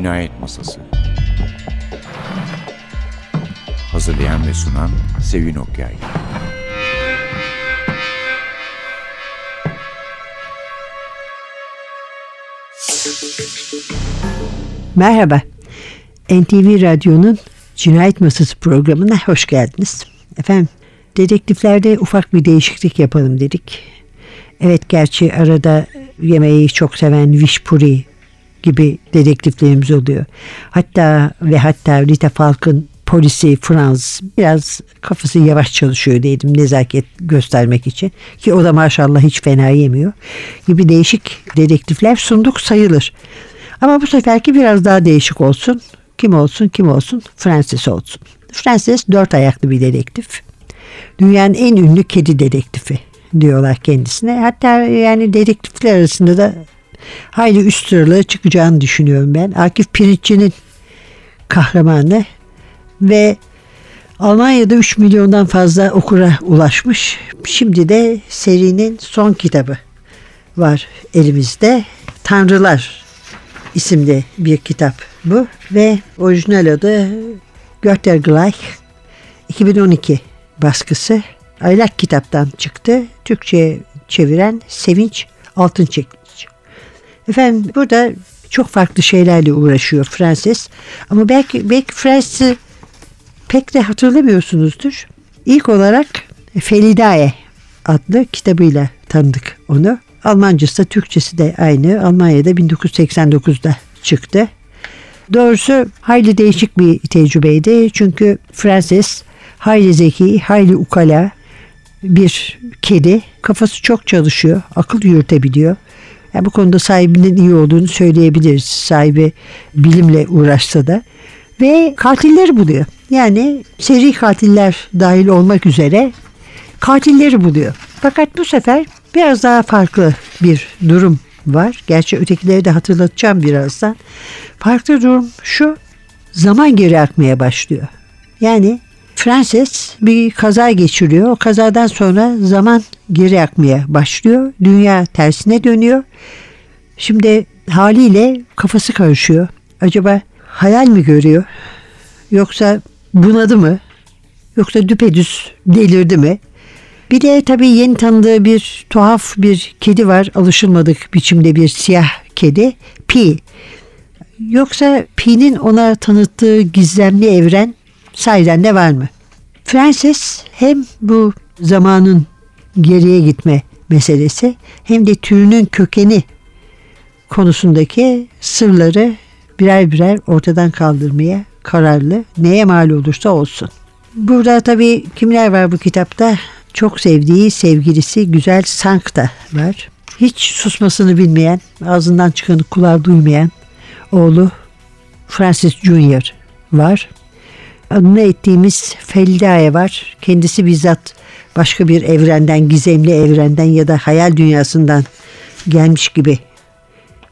Cinayet Masası Hazırlayan ve sunan Sevin Okyay Merhaba. NTV Radyo'nun Cinayet Masası programına hoş geldiniz. Efendim, dedektiflerde ufak bir değişiklik yapalım dedik. Evet gerçi arada yemeği çok seven Vişpuri gibi dedektiflerimiz oluyor. Hatta ve hatta Rita Falk'ın polisi Franz biraz kafası yavaş çalışıyor dedim nezaket göstermek için. Ki o da maşallah hiç fena yemiyor. Gibi değişik dedektifler sunduk sayılır. Ama bu seferki biraz daha değişik olsun. Kim olsun kim olsun Francis olsun. Francis dört ayaklı bir dedektif. Dünyanın en ünlü kedi dedektifi diyorlar kendisine. Hatta yani dedektifler arasında da hayli üst sıralara çıkacağını düşünüyorum ben. Akif Pirinççi'nin kahramanı ve Almanya'da 3 milyondan fazla okura ulaşmış. Şimdi de serinin son kitabı var elimizde. Tanrılar isimli bir kitap bu ve orijinal adı Göttergleich 2012 baskısı Aylak kitaptan çıktı. Türkçe'ye çeviren Sevinç Altın Çekiç. Efendim burada çok farklı şeylerle uğraşıyor Francis. Ama belki, belki Francis'i pek de hatırlamıyorsunuzdur. İlk olarak Felidae adlı kitabıyla tanıdık onu. Almancası da Türkçesi de aynı. Almanya'da 1989'da çıktı. Doğrusu hayli değişik bir tecrübeydi. Çünkü Francis hayli zeki, hayli ukala bir kedi. Kafası çok çalışıyor, akıl yürütebiliyor. Yani bu konuda sahibinin iyi olduğunu söyleyebiliriz. Sahibi bilimle uğraşsa da. Ve katilleri buluyor. Yani seri katiller dahil olmak üzere katilleri buluyor. Fakat bu sefer biraz daha farklı bir durum var. Gerçi ötekileri de hatırlatacağım birazdan. Farklı durum şu. Zaman geri akmaya başlıyor. Yani Frances bir kaza geçiriyor. O kazadan sonra zaman geri akmaya başlıyor. Dünya tersine dönüyor. Şimdi haliyle kafası karışıyor. Acaba hayal mi görüyor? Yoksa bunadı mı? Yoksa düpedüz delirdi mi? Bir de tabii yeni tanıdığı bir tuhaf bir kedi var. Alışılmadık biçimde bir siyah kedi. Pi. Yoksa Pi'nin ona tanıttığı gizemli evren sahiden de var mı? Francis hem bu zamanın geriye gitme meselesi hem de türünün kökeni konusundaki sırları birer birer ortadan kaldırmaya kararlı. Neye mal olursa olsun. Burada tabii kimler var bu kitapta? Çok sevdiği sevgilisi güzel Sankta var. Hiç susmasını bilmeyen, ağzından çıkanı kulağı duymayan oğlu Francis Junior var. Adını ettiğimiz Felidae var. Kendisi bizzat başka bir evrenden, gizemli evrenden ya da hayal dünyasından gelmiş gibi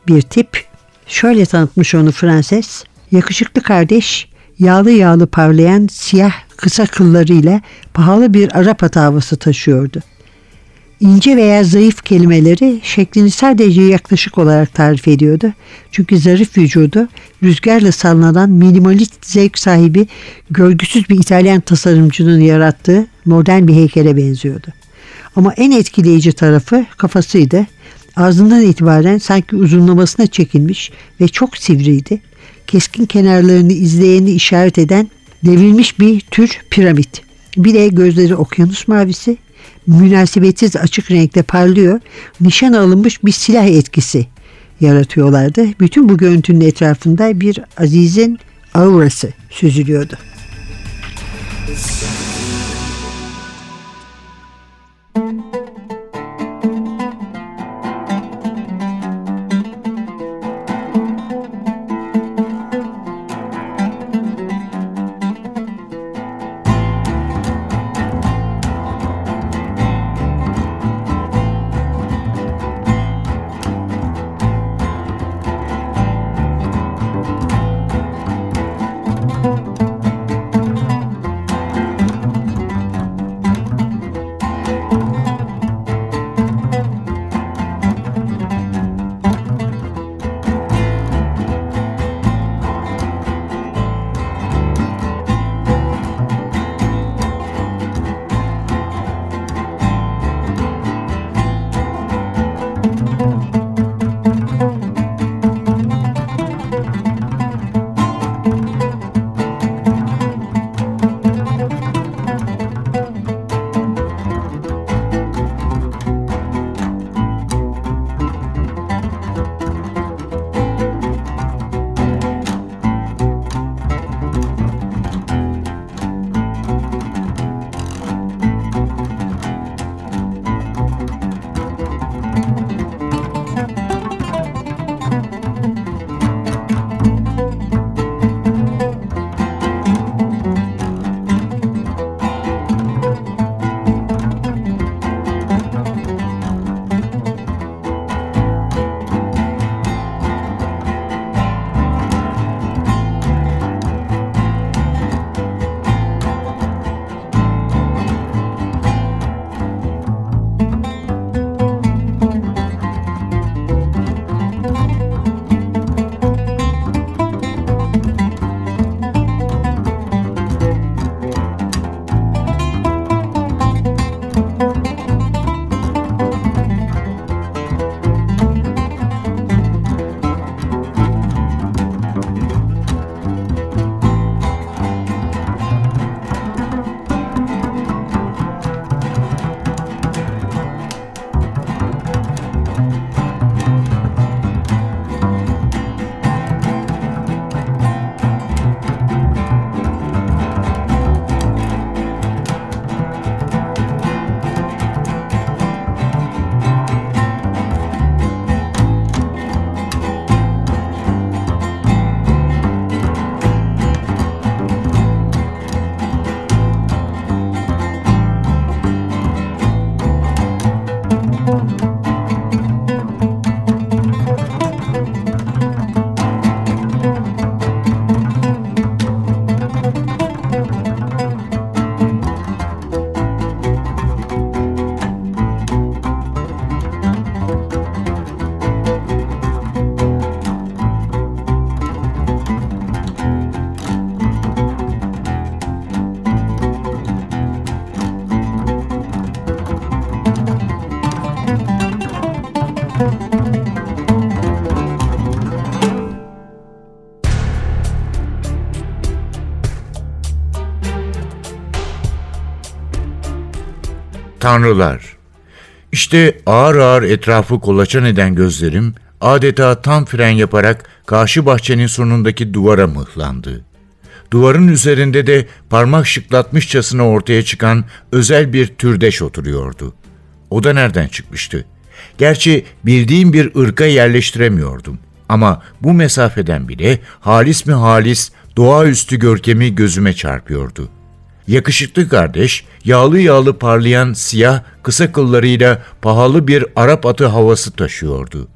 bir tip. Şöyle tanıtmış onu Frances. Yakışıklı kardeş, yağlı yağlı parlayan siyah kısa kıllarıyla pahalı bir Arap havası taşıyordu. İnce veya zayıf kelimeleri şeklini sadece yaklaşık olarak tarif ediyordu. Çünkü zarif vücudu rüzgarla sallanan minimalist zevk sahibi görgüsüz bir İtalyan tasarımcının yarattığı modern bir heykele benziyordu. Ama en etkileyici tarafı kafasıydı. Ağzından itibaren sanki uzunlamasına çekilmiş ve çok sivriydi. Keskin kenarlarını izleyeni işaret eden devrilmiş bir tür piramit. Bir de gözleri okyanus mavisi, münasebetsiz açık renkte parlıyor, nişan alınmış bir silah etkisi yaratıyorlardı. Bütün bu görüntünün etrafında bir Aziz'in aurası süzülüyordu. Müzik tanrılar. İşte ağır ağır etrafı kolaçan eden gözlerim adeta tam fren yaparak karşı bahçenin sonundaki duvara mıhlandı. Duvarın üzerinde de parmak şıklatmışçasına ortaya çıkan özel bir türdeş oturuyordu. O da nereden çıkmıştı? Gerçi bildiğim bir ırka yerleştiremiyordum. Ama bu mesafeden bile halis mi halis doğaüstü görkemi gözüme çarpıyordu. Yakışıklı kardeş, yağlı yağlı parlayan siyah kısa kıllarıyla pahalı bir Arap atı havası taşıyordu.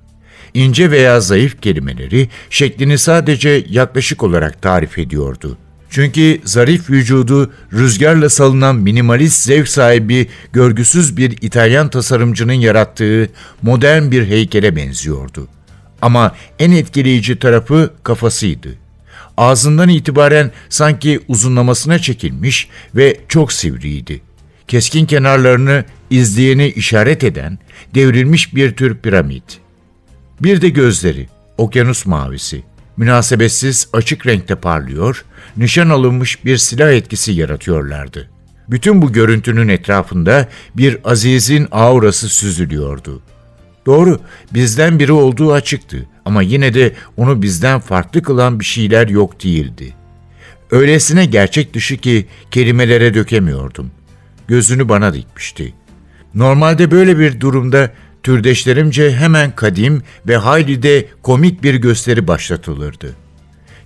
İnce veya zayıf kelimeleri şeklini sadece yaklaşık olarak tarif ediyordu. Çünkü zarif vücudu rüzgarla salınan minimalist zevk sahibi görgüsüz bir İtalyan tasarımcının yarattığı modern bir heykele benziyordu. Ama en etkileyici tarafı kafasıydı. Ağzından itibaren sanki uzunlamasına çekilmiş ve çok sivriydi. Keskin kenarlarını izleyeni işaret eden devrilmiş bir tür piramit. Bir de gözleri, okyanus mavisi. Münasebetsiz açık renkte parlıyor, nişan alınmış bir silah etkisi yaratıyorlardı. Bütün bu görüntünün etrafında bir azizin aurası süzülüyordu. Doğru, bizden biri olduğu açıktı ama yine de onu bizden farklı kılan bir şeyler yok değildi. Öylesine gerçek dışı ki kelimelere dökemiyordum. Gözünü bana dikmişti. Normalde böyle bir durumda türdeşlerimce hemen kadim ve hayli de komik bir gösteri başlatılırdı.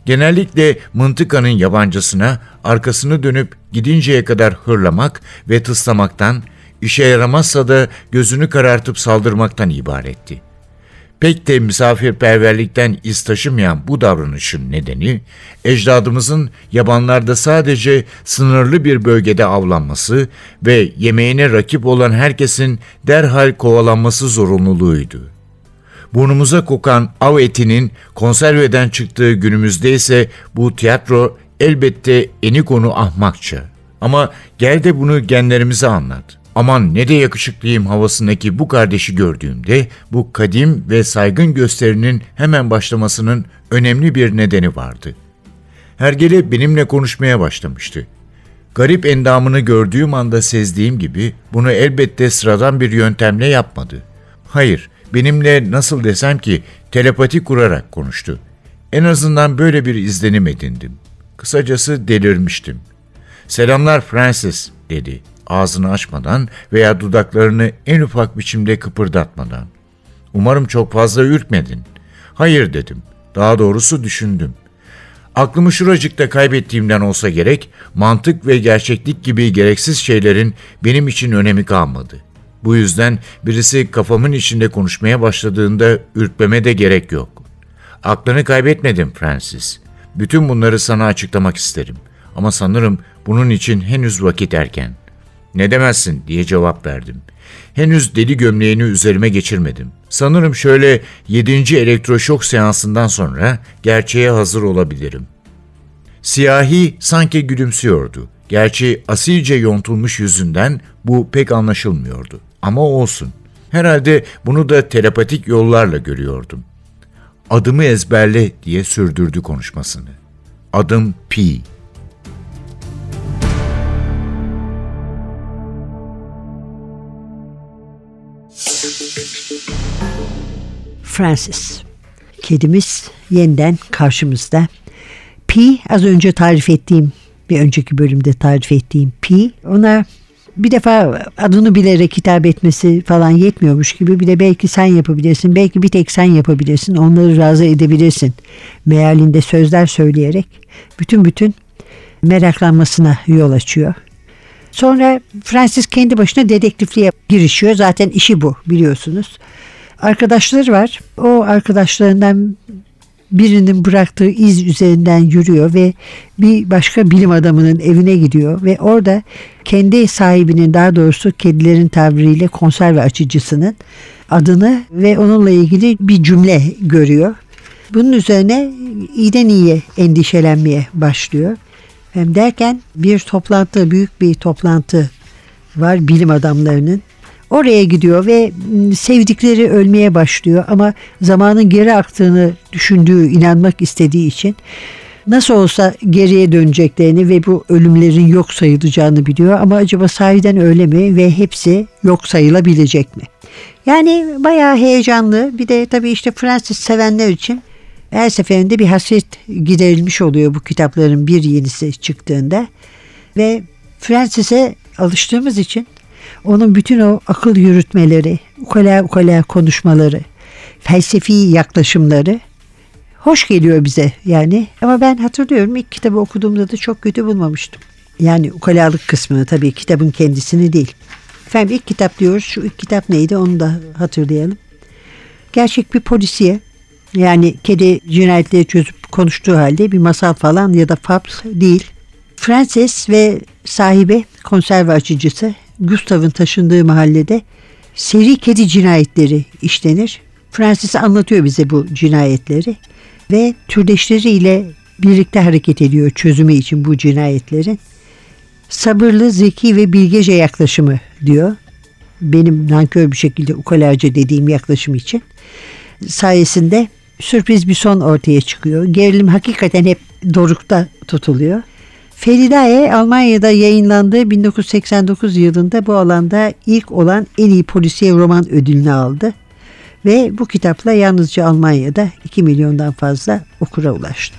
Genellikle mıntıkanın yabancısına arkasını dönüp gidinceye kadar hırlamak ve tıslamaktan, işe yaramazsa da gözünü karartıp saldırmaktan ibaretti. Pek de misafirperverlikten iz taşımayan bu davranışın nedeni, ecdadımızın yabanlarda sadece sınırlı bir bölgede avlanması ve yemeğine rakip olan herkesin derhal kovalanması zorunluluğuydu. Burnumuza kokan av etinin konserveden çıktığı günümüzde ise bu tiyatro elbette eni konu ahmakça. Ama gel de bunu genlerimize anlat aman ne de yakışıklıyım havasındaki bu kardeşi gördüğümde bu kadim ve saygın gösterinin hemen başlamasının önemli bir nedeni vardı. Hergele benimle konuşmaya başlamıştı. Garip endamını gördüğüm anda sezdiğim gibi bunu elbette sıradan bir yöntemle yapmadı. Hayır, benimle nasıl desem ki telepati kurarak konuştu. En azından böyle bir izlenim edindim. Kısacası delirmiştim. Selamlar Francis dedi ağzını açmadan veya dudaklarını en ufak biçimde kıpırdatmadan. Umarım çok fazla ürkmedin. Hayır dedim. Daha doğrusu düşündüm. Aklımı şuracıkta kaybettiğimden olsa gerek, mantık ve gerçeklik gibi gereksiz şeylerin benim için önemi kalmadı. Bu yüzden birisi kafamın içinde konuşmaya başladığında ürkmeme de gerek yok. Aklını kaybetmedim Francis. Bütün bunları sana açıklamak isterim. Ama sanırım bunun için henüz vakit erken.'' Ne demezsin diye cevap verdim. Henüz deli gömleğini üzerime geçirmedim. Sanırım şöyle yedinci elektroşok seansından sonra gerçeğe hazır olabilirim. Siyahi sanki gülümsüyordu. Gerçi asilce yontulmuş yüzünden bu pek anlaşılmıyordu. Ama olsun. Herhalde bunu da telepatik yollarla görüyordum. Adımı ezberle diye sürdürdü konuşmasını. Adım P. Francis. Kedimiz yeniden karşımızda. P az önce tarif ettiğim bir önceki bölümde tarif ettiğim P ona bir defa adını bilerek hitap etmesi falan yetmiyormuş gibi bir de belki sen yapabilirsin belki bir tek sen yapabilirsin onları razı edebilirsin mealinde sözler söyleyerek bütün bütün meraklanmasına yol açıyor. Sonra Francis kendi başına dedektifliğe girişiyor zaten işi bu biliyorsunuz arkadaşları var. O arkadaşlarından birinin bıraktığı iz üzerinden yürüyor ve bir başka bilim adamının evine gidiyor ve orada kendi sahibinin daha doğrusu kedilerin tabiriyle konserve açıcısının adını ve onunla ilgili bir cümle görüyor. Bunun üzerine iyiden iyiye endişelenmeye başlıyor. Hem derken bir toplantı, büyük bir toplantı var bilim adamlarının Oraya gidiyor ve sevdikleri ölmeye başlıyor. Ama zamanın geri aktığını düşündüğü, inanmak istediği için nasıl olsa geriye döneceklerini ve bu ölümlerin yok sayılacağını biliyor. Ama acaba sahiden öyle mi ve hepsi yok sayılabilecek mi? Yani bayağı heyecanlı. Bir de tabii işte Francis sevenler için her seferinde bir hasret giderilmiş oluyor bu kitapların bir yenisi çıktığında. Ve Francis'e alıştığımız için onun bütün o akıl yürütmeleri, ukala ukala konuşmaları, felsefi yaklaşımları hoş geliyor bize yani. Ama ben hatırlıyorum ilk kitabı okuduğumda da çok kötü bulmamıştım. Yani ukalalık kısmını tabii kitabın kendisini değil. Efendim ilk kitap diyoruz. Şu ilk kitap neydi onu da hatırlayalım. Gerçek bir polisiye. Yani kedi cinayetleri çözüp konuştuğu halde bir masal falan ya da fabs değil. Frances ve sahibi konserve açıcısı Gustav'ın taşındığı mahallede seri kedi cinayetleri işlenir. Francis anlatıyor bize bu cinayetleri ve türdeşleriyle birlikte hareket ediyor çözümü için bu cinayetlerin. Sabırlı, zeki ve bilgece yaklaşımı diyor. Benim nankör bir şekilde ukalaca dediğim yaklaşım için. Sayesinde sürpriz bir son ortaya çıkıyor. Gerilim hakikaten hep dorukta tutuluyor. Feridae Almanya'da yayınlandığı 1989 yılında bu alanda ilk olan en iyi polisiye roman ödülünü aldı. Ve bu kitapla yalnızca Almanya'da 2 milyondan fazla okura ulaştı.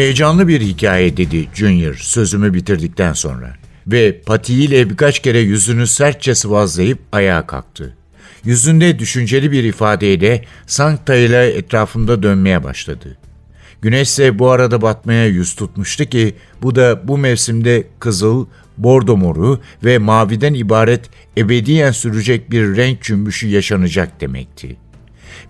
Heyecanlı bir hikaye dedi Junior sözümü bitirdikten sonra. Ve patiyle birkaç kere yüzünü sertçe sıvazlayıp ayağa kalktı. Yüzünde düşünceli bir ifadeyle Sankta ile etrafında dönmeye başladı. Güneş ise bu arada batmaya yüz tutmuştu ki bu da bu mevsimde kızıl, bordo moru ve maviden ibaret ebediyen sürecek bir renk cümbüşü yaşanacak demekti.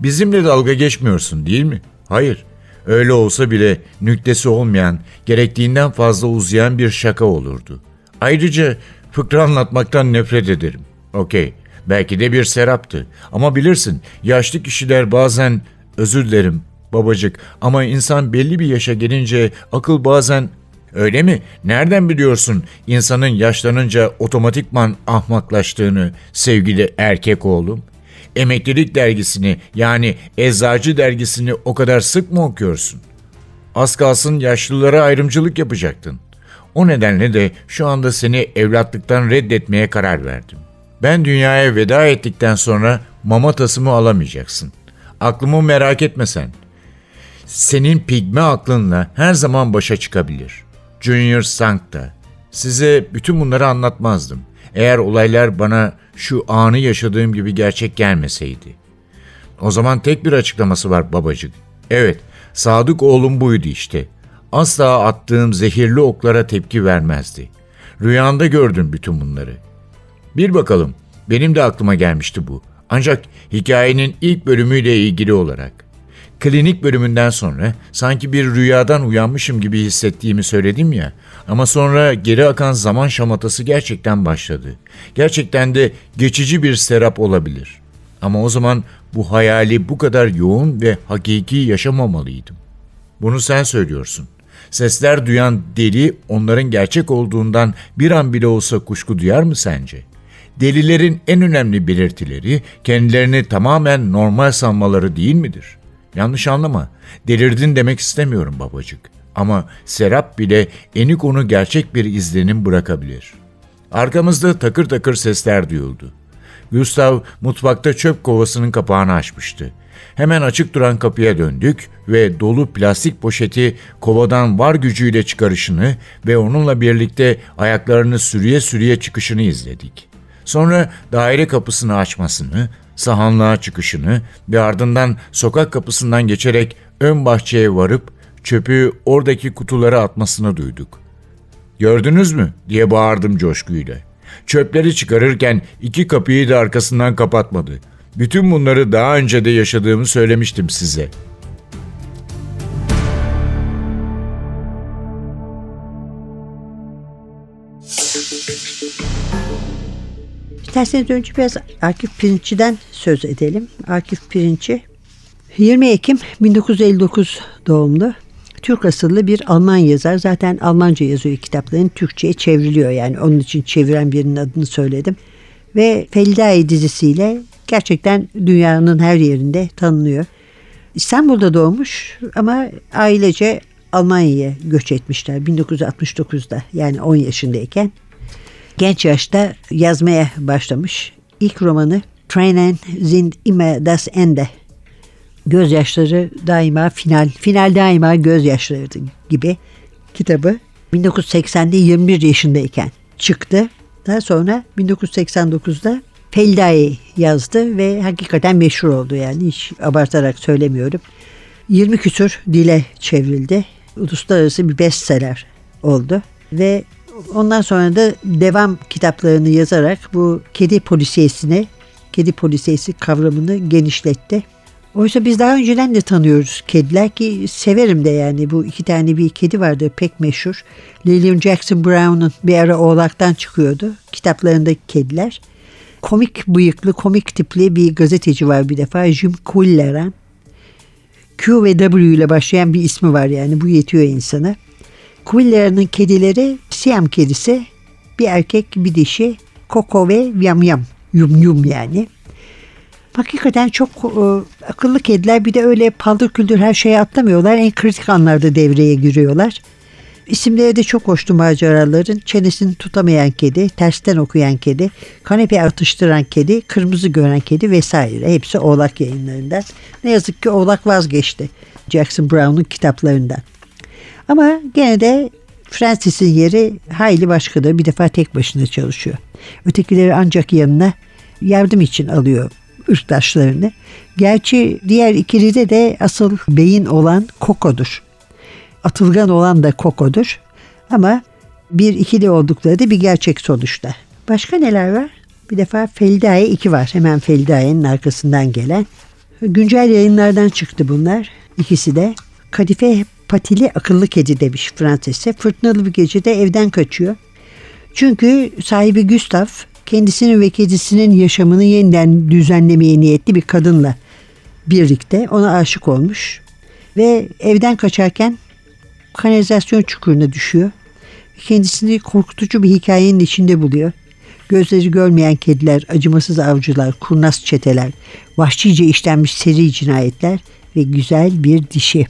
Bizimle dalga geçmiyorsun değil mi? Hayır. Öyle olsa bile nüktesi olmayan, gerektiğinden fazla uzayan bir şaka olurdu. Ayrıca fıkra anlatmaktan nefret ederim. Okey, belki de bir seraptı. Ama bilirsin, yaşlı kişiler bazen, özür dilerim babacık ama insan belli bir yaşa gelince akıl bazen Öyle mi? Nereden biliyorsun insanın yaşlanınca otomatikman ahmaklaştığını sevgili erkek oğlum? Emeklilik dergisini yani eczacı dergisini o kadar sık mı okuyorsun? Az kalsın yaşlılara ayrımcılık yapacaktın. O nedenle de şu anda seni evlatlıktan reddetmeye karar verdim. Ben dünyaya veda ettikten sonra mamatasımı alamayacaksın. Aklımı merak etme sen. Senin pigme aklınla her zaman başa çıkabilir. Junior Sankta. Size bütün bunları anlatmazdım. Eğer olaylar bana şu anı yaşadığım gibi gerçek gelmeseydi. O zaman tek bir açıklaması var babacık. Evet, Sadık oğlum buydu işte. Asla attığım zehirli oklara tepki vermezdi. Rüyanda gördüm bütün bunları. Bir bakalım, benim de aklıma gelmişti bu. Ancak hikayenin ilk bölümüyle ilgili olarak. Klinik bölümünden sonra sanki bir rüyadan uyanmışım gibi hissettiğimi söyledim ya. Ama sonra geri akan zaman şamatası gerçekten başladı. Gerçekten de geçici bir serap olabilir. Ama o zaman bu hayali bu kadar yoğun ve hakiki yaşamamalıydım. Bunu sen söylüyorsun. Sesler duyan deli onların gerçek olduğundan bir an bile olsa kuşku duyar mı sence? Delilerin en önemli belirtileri kendilerini tamamen normal sanmaları değil midir? Yanlış anlama. Delirdin demek istemiyorum babacık. Ama Serap bile Eniko'nu gerçek bir izlenim bırakabilir. Arkamızda takır takır sesler duyuldu. Gustav mutfakta çöp kovasının kapağını açmıştı. Hemen açık duran kapıya döndük ve dolu plastik poşeti kovadan var gücüyle çıkarışını ve onunla birlikte ayaklarını sürüye sürüye çıkışını izledik. Sonra daire kapısını açmasını, sahanlığa çıkışını ve ardından sokak kapısından geçerek ön bahçeye varıp çöpü oradaki kutulara atmasını duyduk. Gördünüz mü diye bağırdım coşkuyla. Çöpleri çıkarırken iki kapıyı da arkasından kapatmadı. Bütün bunları daha önce de yaşadığımı söylemiştim size. İsterseniz önce biraz Akif Pirinççi'den söz edelim. Akif Pirinççi 20 Ekim 1959 doğumlu. Türk asıllı bir Alman yazar. Zaten Almanca yazıyor kitaplarını. Türkçe'ye çevriliyor yani. Onun için çeviren birinin adını söyledim. Ve Felidae dizisiyle gerçekten dünyanın her yerinde tanınıyor. İstanbul'da doğmuş ama ailece Almanya'ya göç etmişler 1969'da yani 10 yaşındayken. Genç yaşta yazmaya başlamış. İlk romanı Tränen sind immer das Ende gözyaşları daima final, final daima gözyaşları gibi kitabı 1980'de 21 yaşındayken çıktı. Daha sonra 1989'da Feldai yazdı ve hakikaten meşhur oldu yani hiç abartarak söylemiyorum. 20 küsur dile çevrildi. Uluslararası bir bestseller oldu ve ondan sonra da devam kitaplarını yazarak bu kedi polisiyesine, kedi polisiyesi kavramını genişletti. Oysa biz daha önceden de tanıyoruz kediler ki severim de yani bu iki tane bir kedi vardı pek meşhur. Lillian Jackson Brown'un bir ara oğlaktan çıkıyordu kitaplarındaki kediler. Komik bıyıklı, komik tipli bir gazeteci var bir defa Jim Culleran. Q ve W ile başlayan bir ismi var yani bu yetiyor insana. Culleran'ın kedileri Siam kedisi, bir erkek bir dişi, Koko ve Yam Yam, Yum Yum yani. Hakikaten çok e, akıllı kediler bir de öyle paldır küldür her şeye atlamıyorlar. En kritik anlarda devreye giriyorlar. İsimleri de çok hoştu maceraların. Çenesini tutamayan kedi, tersten okuyan kedi, kanepe atıştıran kedi, kırmızı gören kedi vesaire. Hepsi Oğlak yayınlarından. Ne yazık ki Oğlak vazgeçti Jackson Brown'un kitaplarından. Ama gene de Francis'in yeri hayli başkadır. Bir defa tek başına çalışıyor. Ötekileri ancak yanına yardım için alıyor ırktaşlarını. Gerçi diğer ikilide de asıl beyin olan Koko'dur. Atılgan olan da Koko'dur. Ama bir ikili oldukları da bir gerçek sonuçta. Başka neler var? Bir defa Felidae 2 var. Hemen Felidae'nin arkasından gelen. Güncel yayınlardan çıktı bunlar. İkisi de. Kadife patili akıllı kedi demiş Fransızca. Fırtınalı bir gecede evden kaçıyor. Çünkü sahibi Gustav kendisinin ve kedisinin yaşamını yeniden düzenlemeye niyetli bir kadınla birlikte ona aşık olmuş ve evden kaçarken kanalizasyon çukuruna düşüyor. Kendisini korkutucu bir hikayenin içinde buluyor. Gözleri görmeyen kediler, acımasız avcılar, kurnaz çeteler, vahşice işlenmiş seri cinayetler ve güzel bir dişi.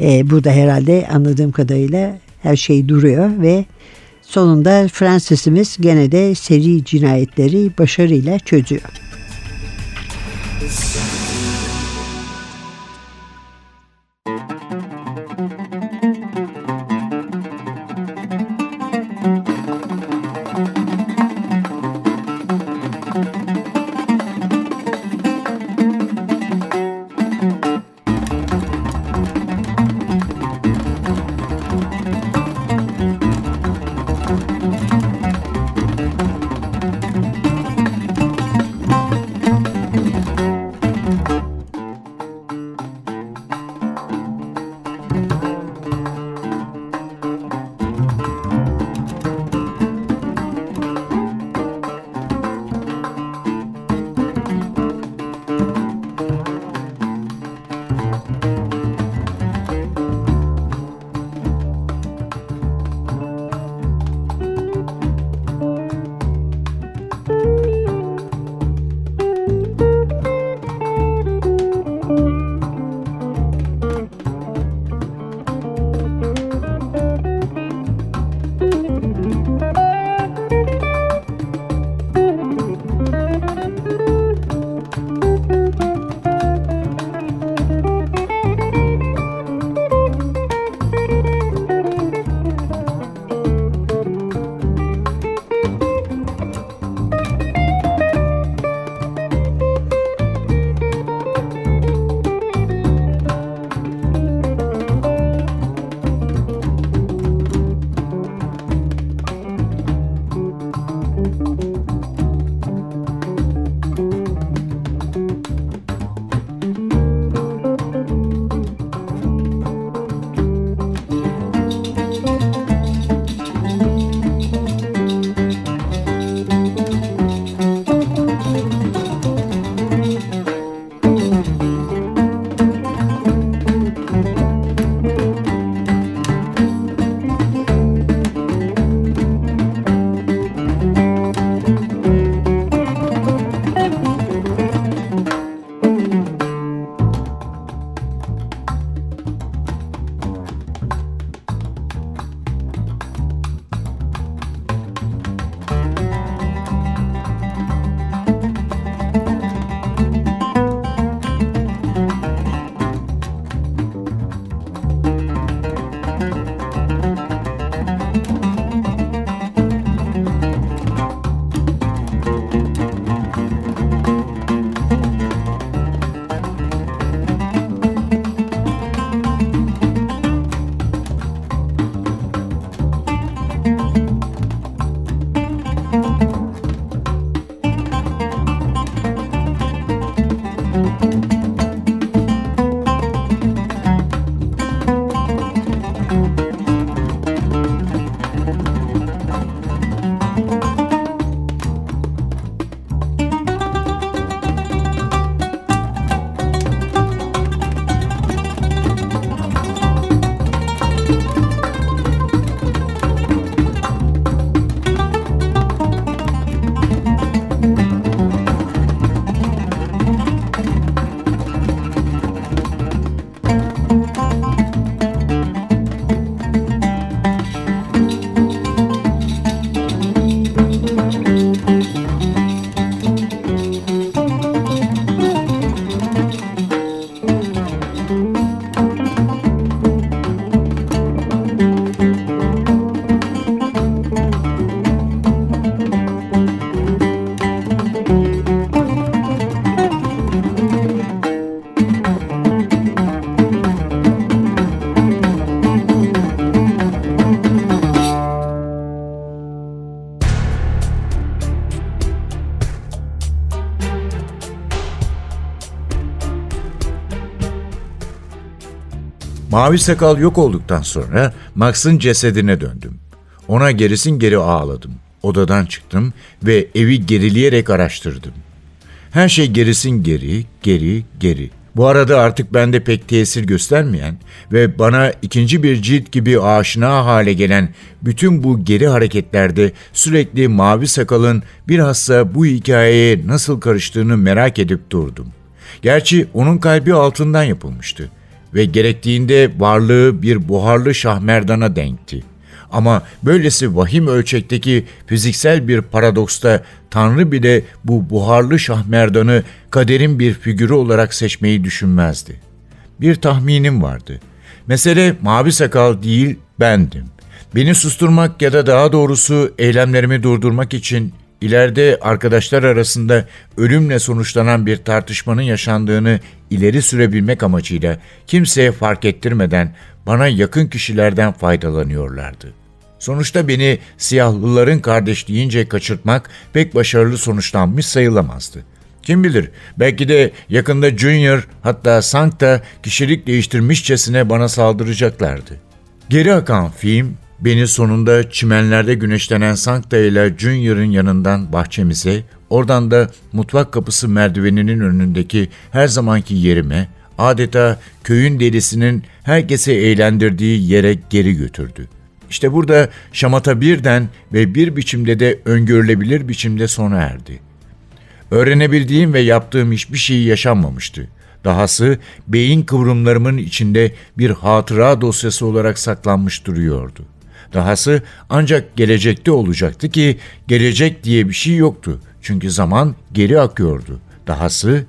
Ee, burada herhalde anladığım kadarıyla her şey duruyor ve sonunda Fransızımız gene de seri cinayetleri başarıyla çözüyor. Mavi sakal yok olduktan sonra Max'ın cesedine döndüm. Ona gerisin geri ağladım. Odadan çıktım ve evi gerileyerek araştırdım. Her şey gerisin geri, geri, geri. Bu arada artık bende pek tesir göstermeyen ve bana ikinci bir cilt gibi aşina hale gelen bütün bu geri hareketlerde sürekli mavi sakalın bilhassa bu hikayeye nasıl karıştığını merak edip durdum. Gerçi onun kalbi altından yapılmıştı ve gerektiğinde varlığı bir buharlı şahmerdana denkti. Ama böylesi vahim ölçekteki fiziksel bir paradoksta Tanrı bile bu buharlı şahmerdanı kaderin bir figürü olarak seçmeyi düşünmezdi. Bir tahminim vardı. Mesele mavi sakal değil bendim. Beni susturmak ya da daha doğrusu eylemlerimi durdurmak için ileride arkadaşlar arasında ölümle sonuçlanan bir tartışmanın yaşandığını ileri sürebilmek amacıyla kimseye fark ettirmeden bana yakın kişilerden faydalanıyorlardı. Sonuçta beni siyahlıların kardeşliğince kaçırtmak pek başarılı sonuçlanmış sayılamazdı. Kim bilir belki de yakında Junior hatta Sankta kişilik değiştirmişçesine bana saldıracaklardı. Geri akan film beni sonunda çimenlerde güneşlenen Sankta ile Junior'ın yanından bahçemize, oradan da mutfak kapısı merdiveninin önündeki her zamanki yerime, adeta köyün delisinin herkese eğlendirdiği yere geri götürdü. İşte burada şamata birden ve bir biçimde de öngörülebilir biçimde sona erdi. Öğrenebildiğim ve yaptığım hiçbir şey yaşanmamıştı. Dahası beyin kıvrımlarımın içinde bir hatıra dosyası olarak saklanmış duruyordu. Dahası ancak gelecekte olacaktı ki gelecek diye bir şey yoktu. Çünkü zaman geri akıyordu. Dahası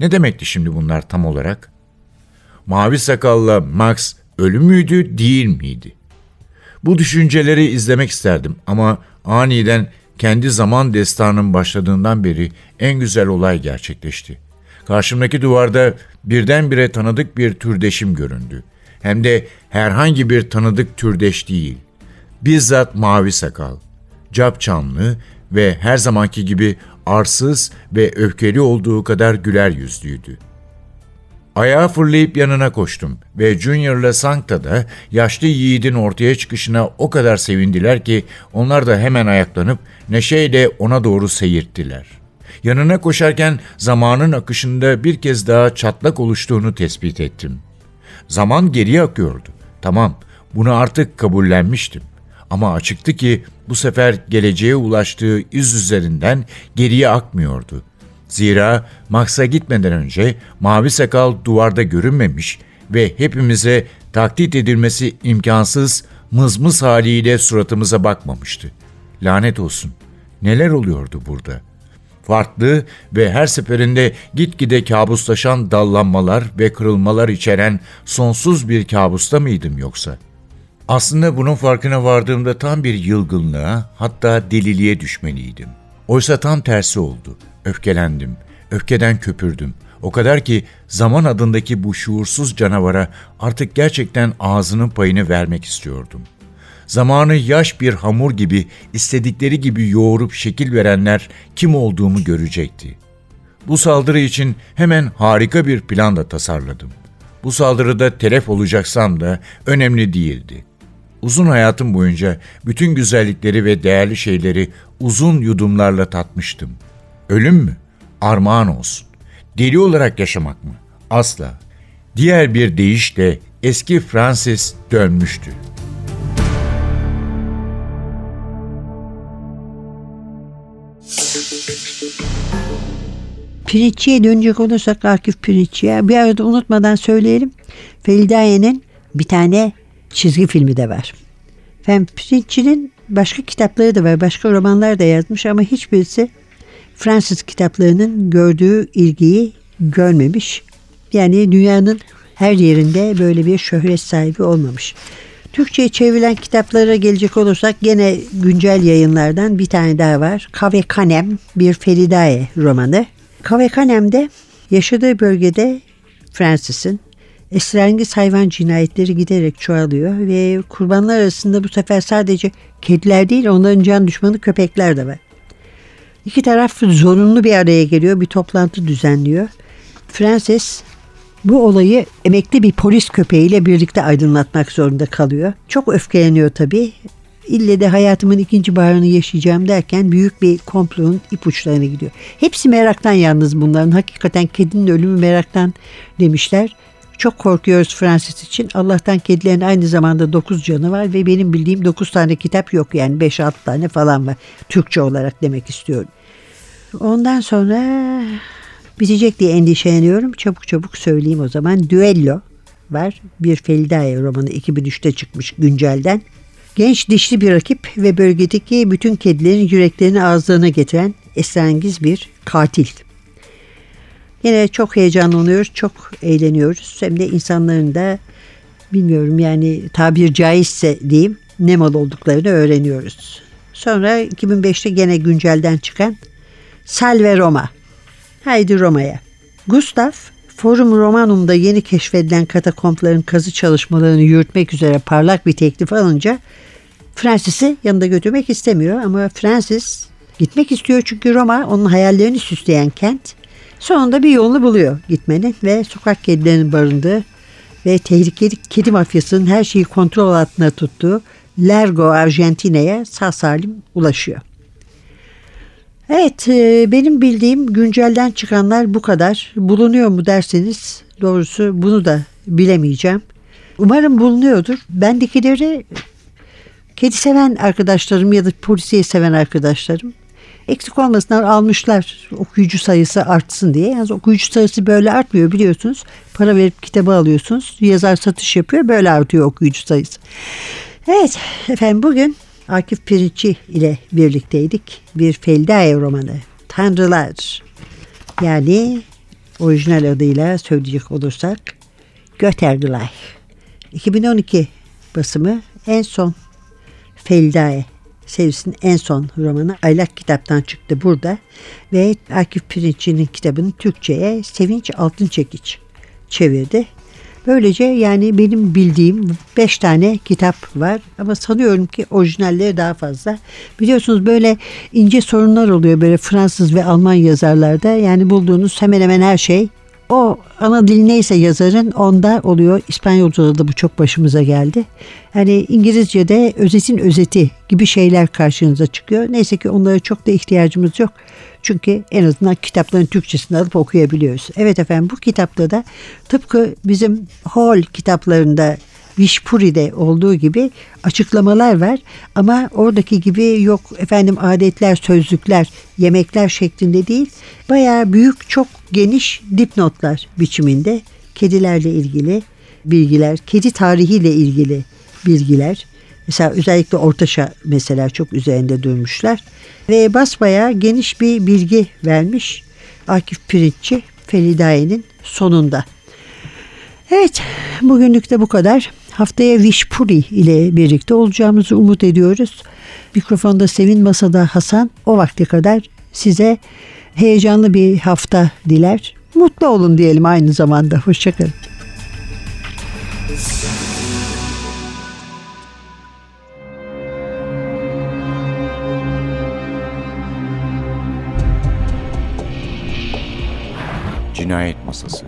ne demekti şimdi bunlar tam olarak? Mavi sakalla Max ölü müydü değil miydi? Bu düşünceleri izlemek isterdim ama aniden kendi zaman destanım başladığından beri en güzel olay gerçekleşti. Karşımdaki duvarda birdenbire tanıdık bir türdeşim göründü. Hem de herhangi bir tanıdık türdeş değil. Bizzat mavi sakal, cap çamlı ve her zamanki gibi arsız ve öfkeli olduğu kadar güler yüzlüydü. Ayağa fırlayıp yanına koştum ve Junior'la Sankta da yaşlı yiğidin ortaya çıkışına o kadar sevindiler ki onlar da hemen ayaklanıp neşeyle ona doğru seyirttiler. Yanına koşarken zamanın akışında bir kez daha çatlak oluştuğunu tespit ettim. Zaman geriye akıyordu. Tamam, bunu artık kabullenmiştim. Ama açıktı ki bu sefer geleceğe ulaştığı iz üzerinden geriye akmıyordu. Zira Max'a gitmeden önce mavi sakal duvarda görünmemiş ve hepimize taklit edilmesi imkansız mızmız haliyle suratımıza bakmamıştı. Lanet olsun. Neler oluyordu burada? Farklı ve her seferinde gitgide kabuslaşan dallanmalar ve kırılmalar içeren sonsuz bir kabusta mıydım yoksa? Aslında bunun farkına vardığımda tam bir yılgınlığa hatta deliliğe düşmeliydim. Oysa tam tersi oldu. Öfkelendim, öfkeden köpürdüm. O kadar ki zaman adındaki bu şuursuz canavara artık gerçekten ağzının payını vermek istiyordum. Zamanı yaş bir hamur gibi istedikleri gibi yoğurup şekil verenler kim olduğumu görecekti. Bu saldırı için hemen harika bir plan da tasarladım. Bu saldırıda telef olacaksam da önemli değildi. Uzun hayatım boyunca bütün güzellikleri ve değerli şeyleri uzun yudumlarla tatmıştım. Ölüm mü? Armağan olsun. Deli olarak yaşamak mı? Asla. Diğer bir deyişle eski Francis dönmüştü. Pirinççiye dönecek olursak Akif Pirinççi'ye bir arada unutmadan söyleyelim. Feridaye'nin bir tane çizgi filmi de var. Fem Pirinççi'nin başka kitapları da var. Başka romanlar da yazmış ama hiçbirisi Fransız kitaplarının gördüğü ilgiyi görmemiş. Yani dünyanın her yerinde böyle bir şöhret sahibi olmamış. Türkçe'ye çevrilen kitaplara gelecek olursak gene güncel yayınlardan bir tane daha var. Kave Kanem bir Feridaye romanı. Kave Kanem'de yaşadığı bölgede Fransız'ın esrarengiz hayvan cinayetleri giderek çoğalıyor ve kurbanlar arasında bu sefer sadece kediler değil onların can düşmanı köpekler de var. İki taraf zorunlu bir araya geliyor, bir toplantı düzenliyor. Frances bu olayı emekli bir polis köpeğiyle birlikte aydınlatmak zorunda kalıyor. Çok öfkeleniyor tabii. İlle de hayatımın ikinci baharını yaşayacağım derken büyük bir komplonun ipuçlarına gidiyor. Hepsi meraktan yalnız bunların. Hakikaten kedinin ölümü meraktan demişler. Çok korkuyoruz Francis için. Allah'tan kedilerin aynı zamanda 9 canı var ve benim bildiğim 9 tane kitap yok yani 5-6 tane falan var. Türkçe olarak demek istiyorum. Ondan sonra bitecek diye endişeleniyorum. Çabuk çabuk söyleyeyim o zaman. Düello var. Bir Felidae romanı 2003'te çıkmış güncelden. Genç dişli bir rakip ve bölgedeki bütün kedilerin yüreklerini ağızlarına getiren esrengiz bir katil. Yine çok heyecanlanıyoruz, çok eğleniyoruz. Hem de insanların da bilmiyorum yani tabir caizse diyeyim ne mal olduklarını öğreniyoruz. Sonra 2005'te gene güncelden çıkan Salve Roma. Haydi Roma'ya. Gustav, Forum Romanum'da yeni keşfedilen katakompların kazı çalışmalarını yürütmek üzere parlak bir teklif alınca Francis'i yanında götürmek istemiyor ama Francis gitmek istiyor çünkü Roma onun hayallerini süsleyen kent. Sonunda bir yolunu buluyor gitmenin ve sokak kedilerinin barındığı ve tehlikeli kedi mafyasının her şeyi kontrol altında tuttuğu Largo Argentine'ye sağ salim ulaşıyor. Evet e, benim bildiğim güncelden çıkanlar bu kadar. Bulunuyor mu derseniz doğrusu bunu da bilemeyeceğim. Umarım bulunuyordur. Bendekileri kedi seven arkadaşlarım ya da polisiye seven arkadaşlarım eksik olmasınlar almışlar okuyucu sayısı artsın diye. Yalnız okuyucu sayısı böyle artmıyor biliyorsunuz. Para verip kitabı alıyorsunuz. Yazar satış yapıyor böyle artıyor okuyucu sayısı. Evet efendim bugün Akif Pirinççi ile birlikteydik. Bir Feldae romanı. Tanrılar. Yani orijinal adıyla söyleyecek olursak Göttergleich. 2012 basımı en son Feldae serisinin en son romanı Aylak kitaptan çıktı burada ve Akif Pirinççi'nin kitabını Türkçe'ye Sevinç Altınçekiç çevirdi. Böylece yani benim bildiğim 5 tane kitap var ama sanıyorum ki orijinalleri daha fazla. Biliyorsunuz böyle ince sorunlar oluyor böyle Fransız ve Alman yazarlarda. Yani bulduğunuz hemen hemen her şey o ana dil neyse yazarın onda oluyor. İspanyolca'da da bu çok başımıza geldi. Yani İngilizce'de özetin özeti gibi şeyler karşınıza çıkıyor. Neyse ki onlara çok da ihtiyacımız yok. Çünkü en azından kitapların Türkçesini alıp okuyabiliyoruz. Evet efendim bu kitapta da tıpkı bizim Hall kitaplarında Vişpuri'de olduğu gibi açıklamalar var ama oradaki gibi yok efendim adetler, sözlükler, yemekler şeklinde değil. Bayağı büyük, çok geniş dipnotlar biçiminde kedilerle ilgili bilgiler, kedi tarihiyle ilgili bilgiler. Mesela özellikle Ortaşa mesela çok üzerinde durmuşlar. Ve basbaya geniş bir bilgi vermiş Akif Pirinççi Felidaye'nin sonunda. Evet bugünlük de bu kadar. Haftaya Vişpuri ile birlikte olacağımızı umut ediyoruz. Mikrofonda Sevin Masada Hasan o vakte kadar size heyecanlı bir hafta diler. Mutlu olun diyelim aynı zamanda. Hoşçakalın. Cinayet Masası